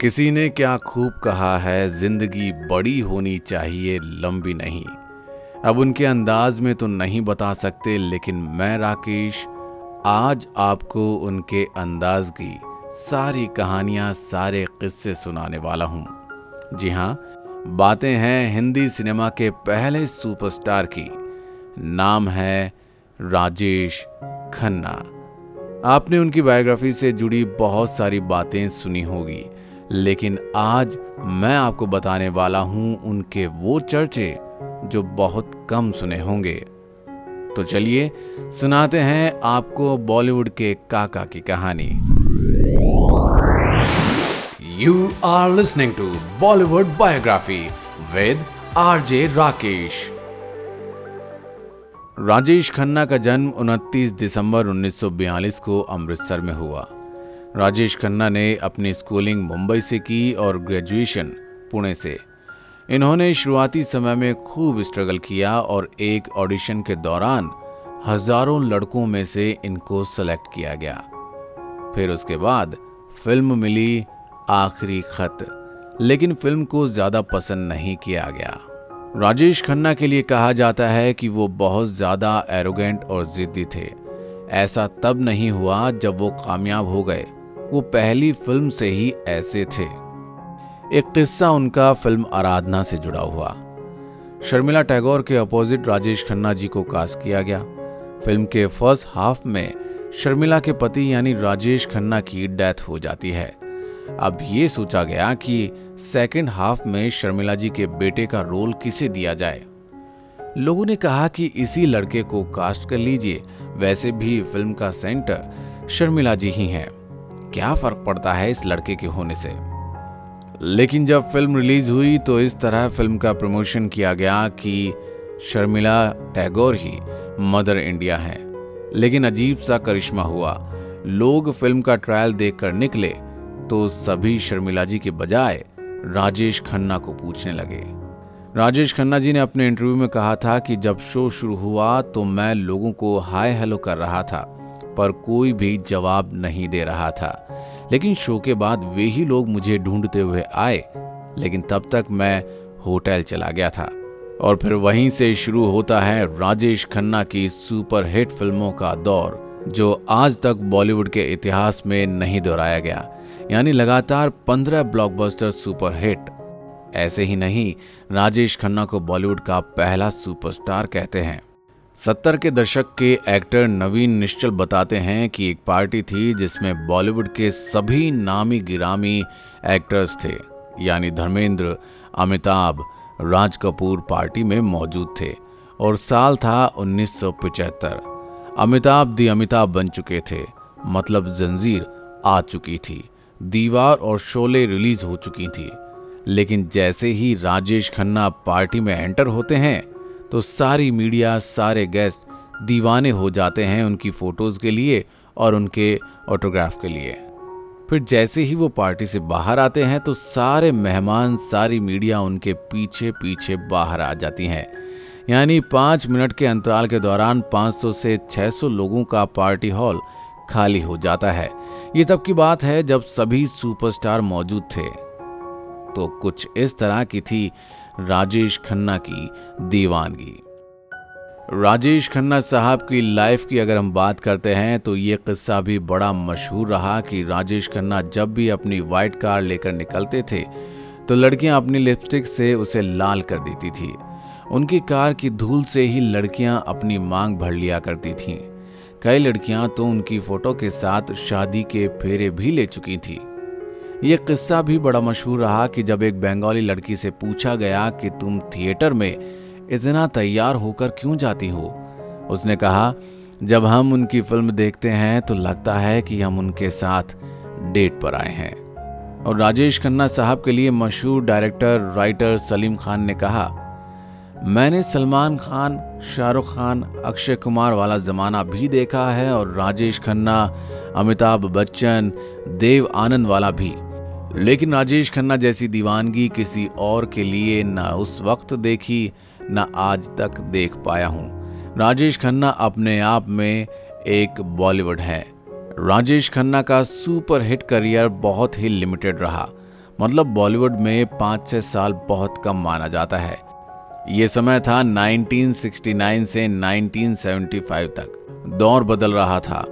किसी ने क्या खूब कहा है, ज़िंदगी बड़ी होनी चाहिए, लंबी नहीं। अब उनके अंदाज में तो नहीं बता सकते, लेकिन मैं राकेश, आज आपको उनके अंदाज की सारी कहानियाँ, सारे किस्से सुनाने वाला हूँ। जी हाँ, बातें हैं हिंदी सिनेमा के पहले सुपरस्टार की। नाम है राजेश खन्ना। आपने उनकी बायोग्राफी से जुड़ी बहुत सारी बातें सुनी होगी। लेकिन आज मैं आपको बताने वाला हूँ उनके वो चर्चे जो बहुत कम सुने होंगे। तो चलिए, सुनाते हैं आपको बॉलीवुड के काका की कहानी। You are listening to Bollywood biography with RJ Rakesh Rajesh Khanna का जन्म 29 दिसंबर 1942 को अमृतसर में हुआ। राजेश खन्ना ने अपनी स्कूलिंग मुंबई से की और ग्रेजुएशन पुणे से। इन्होंने शुरुआती समय में खूब स्ट्रगल किया और एक ऑडिशन के दौरान हज़ारों लड़कों में से इनको सेलेक्ट किया गया। फिर उसके बाद फ़िल्म मिली आखिरी खत, लेकिन फ़िल्म को ज़्यादा पसंद नहीं किया गया। राजेश खन्ना के लिए कहा जाता है कि वो बहुत ज़्यादा एरोगेंट और जिद्दी थे। ऐसा तब नहीं हुआ जब वो कामयाब हो गए। वो पहली फ़िल्म से ही ऐसे थे। एक किस्सा उनका फ़िल्म आराधना से जुड़ा हुआ। शर्मिला टैगोर के अपोजिट राजेश खन्ना जी को कास्ट किया गया। फ़िल्म के फ़र्स्ट हाफ़ में शर्मिला के पति यानी राजेश खन्ना की डेथ हो जाती है। अब ये सोचा गया कि सेकंड हाफ़ में शर्मिला जी के बेटे का रोल किसे दिया जाए। लोगों ने कहा कि इसी लड़के को कास्ट कर लीजिए। वैसे भी फ़िल्म का सेंटर शर्मिला जी ही हैं। क्या फ़र्क पड़ता है इस लड़के के होने से? लेकिन जब फ़िल्म रिलीज़ हुई तो इस तरह फ़िल्म का प्रमोशन किया गया कि शर्मिला टैगोर ही मदर इंडिया है। लेकिन अजीब सा करिश्मा हुआ। लोग फ़िल्म का ट्रायल देखकर निकले तो सभी शर्मिला जी के बजाय राजेश खन्ना को पूछने लगे। राजेश खन्ना जी ने अपने इंटरव्यू में कहा था कि जब शो शुरू हुआ तो मैं लोगों को हाय हेलो कर रहा था। पर कोई भी जवाब नहीं दे रहा था। लेकिन शो के बाद वे ही लोग मुझे ढूंढते हुए आए, लेकिन तब तक मैं होटल चला गया था। और फिर वहीं से शुरू होता है राजेश खन्ना की सुपर हिट फ़िल्मों का दौर, जो आज तक बॉलीवुड के इतिहास में नहीं दोहराया गया। यानी लगातार पंद्रह ब्लॉकबस्टर सुपर हिट ऐसे ही नहीं, राजेश खन्ना को बॉलीवुड का पहला सुपरस्टार कहते हैं। सत्तर के दशक के एक्टर नवीन निश्चल बताते हैं कि एक पार्टी थी जिसमें बॉलीवुड के सभी नामी गिरामी एक्टर्स थे, यानी धर्मेंद्र, अमिताभ, राज कपूर पार्टी में मौजूद थे और साल था 1975 अमिताभ दी अमिताभ बन चुके थे मतलब जंजीर आ चुकी थी, दीवार और शोले रिलीज़ हो चुकी थी। लेकिन जैसे ही राजेश खन्ना पार्टी में एंटर होते हैं तो सारी मीडिया, सारे गेस्ट दीवाने हो जाते हैं उनकी फ़ोटोज़ के लिए और उनके ऑटोग्राफ के लिए। फिर जैसे ही वो पार्टी से बाहर आते हैं तो सारे मेहमान, सारी मीडिया उनके पीछे पीछे बाहर आ जाती हैं। यानी पाँच मिनट के अंतराल के दौरान 500 से 600 लोगों का पार्टी हॉल खाली हो जाता है। ये तब की बात है जब सभी सुपरस्टार मौजूद थे। तो कुछ इस तरह की थी राजेश खन्ना की दीवानगी। राजेश खन्ना साहब की लाइफ की अगर हम बात करते हैं तो ये किस्सा भी बड़ा मशहूर रहा कि राजेश खन्ना जब भी अपनी वाइट कार लेकर निकलते थे तो लड़कियाँ अपनी लिपस्टिक से उसे लाल कर देती थी। उनकी कार की धूल से ही लड़कियाँ अपनी मांग भर लिया करती थीं। कई लड़कियाँ तो उनकी फ़ोटो के साथ शादी के फेरे भी ले चुकी थी। ये किस्सा भी बड़ा मशहूर रहा कि जब एक बंगाली लड़की से पूछा गया कि तुम थिएटर में इतना तैयार होकर क्यों जाती हो, उसने कहा, जब हम उनकी फ़िल्म देखते हैं तो लगता है कि हम उनके साथ डेट पर आए हैं। और राजेश खन्ना साहब के लिए मशहूर डायरेक्टर, राइटर सलीम खान ने कहा, मैंने सलमान खान, शाहरुख खान, अक्षय कुमार वाला जमाना भी देखा है और राजेश खन्ना, अमिताभ बच्चन, देव आनंद वाला भी। लेकिन राजेश खन्ना जैसी दीवानगी किसी और के लिए न उस वक्त देखी, न आज तक देख पाया हूँ। राजेश खन्ना अपने आप में एक बॉलीवुड है। राजेश खन्ना का सुपर हिट करियर बहुत ही लिमिटेड रहा। मतलब बॉलीवुड में पाँच छः साल बहुत कम माना जाता है। ये समय था 1969 से 1975 तक। दौर बदल रहा था।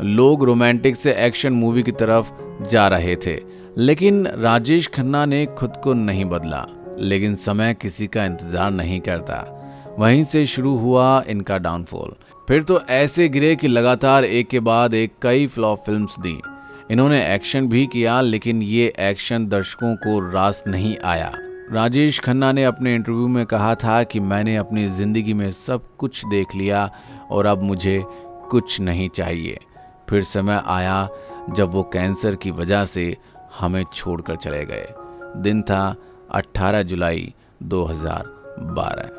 लोग रोमांटिक से एक्शन मूवी की तरफ़ जा रहे थे। लेकिन राजेश खन्ना ने खुद को नहीं बदला, लेकिन समय किसी का इंतज़ार नहीं करता। वहीं से शुरू हुआ इनका डाउनफॉल फिर तो ऐसे गिरे कि लगातार एक के बाद एक कई फ्लॉप फिल्म्स दी। इन्होंने एक्शन भी किया, लेकिन ये एक्शन दर्शकों को रास नहीं आया। राजेश खन्ना ने अपने इंटरव्यू में कहा था कि मैंने अपनी ज़िंदगी में सब कुछ देख लिया और अब मुझे कुछ नहीं चाहिए। फिर समय आया जब वो कैंसर की वजह से हमें छोड़कर चले गए। दिन था 18 जुलाई 2012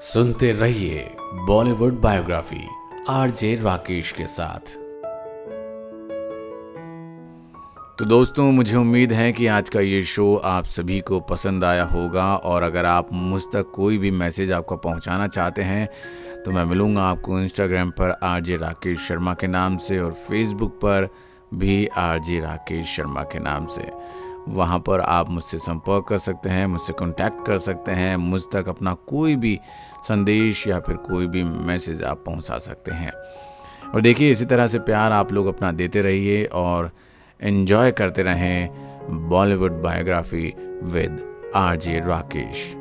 सुनते रहिए बॉलीवुड बायोग्राफी आरजे राकेश के साथ। तो दोस्तों, मुझे उम्मीद है कि आज का ये शो आप सभी को पसंद आया होगा और अगर आप मुझ तक कोई भी मैसेज आपको पहुंचाना चाहते हैं तो मैं मिलूँगा आपको इंस्टाग्राम पर आर जे राकेश शर्मा के नाम से और फेसबुक पर भी आर जे राकेश शर्मा के नाम से। वहाँ पर आप मुझसे संपर्क कर सकते हैं, मुझसे कांटेक्ट कर सकते हैं, मुझ तक अपना कोई भी संदेश या फिर कोई भी मैसेज आप पहुँचा सकते हैं। और देखिए, इसी तरह से प्यार आप लोग अपना देते रहिए और इन्जॉय करते रहें Bollywood biography with R J Rakesh.